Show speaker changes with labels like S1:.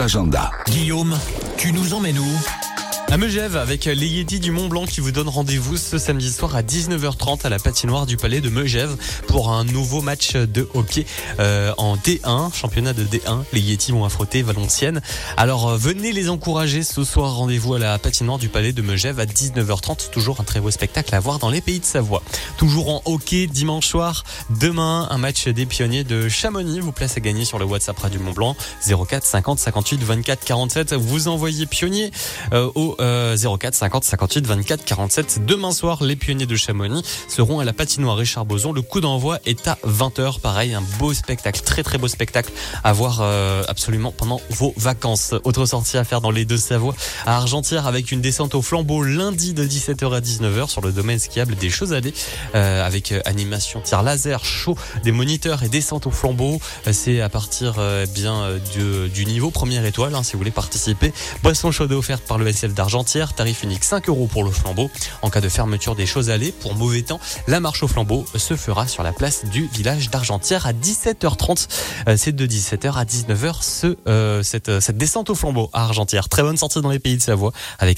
S1: Agenda.
S2: Guillaume, tu nous emmènes où?
S3: À Megève avec les Yétis du Mont Blanc qui vous donnent rendez-vous ce samedi soir à 19h30 à la patinoire du Palais de Megève pour un nouveau match de hockey euh, en D1, championnat de D1. Les Yétis vont affronter Valenciennes. Alors euh, venez les encourager ce soir. Rendez-vous à la patinoire du Palais de Megève à 19h30. Toujours un très beau spectacle à voir dans les pays de Savoie. Toujours en hockey dimanche soir. Demain, un match des pionniers de Chamonix vous place à gagner sur le WhatsApp Radio Mont Blanc 04 50 58 24 47. Vous envoyez pionnier euh, au 04 50 58 24 47. Demain soir, les pionniers de Chamonix seront à la patinoire Richard Boson. Le coup d'envoi est à 20h. Pareil, un beau spectacle, très très beau spectacle à voir euh, absolument pendant vos vacances. Autre sortie à faire dans les deux Savoies à Argentière avec une descente au flambeau lundi de 17h à 19h sur le domaine skiable des Choses-Allées euh, avec euh, animation tir laser, chaud, des moniteurs et descente au flambeau. C'est à partir bien du, du, niveau première étoile hein, si vous voulez participer. Boisson chaude offerte par le SL d'Argentière Argentière, tarif unique 5 euros pour le flambeau. En cas de fermeture des choses allées pour mauvais temps, la marche au flambeau se fera sur la place du village d'Argentière à 17h30. Euh, c'est de 17h à 19h ce, euh, cette, cette descente au flambeau à Argentière. Très bonne sortie dans les pays de Savoie avec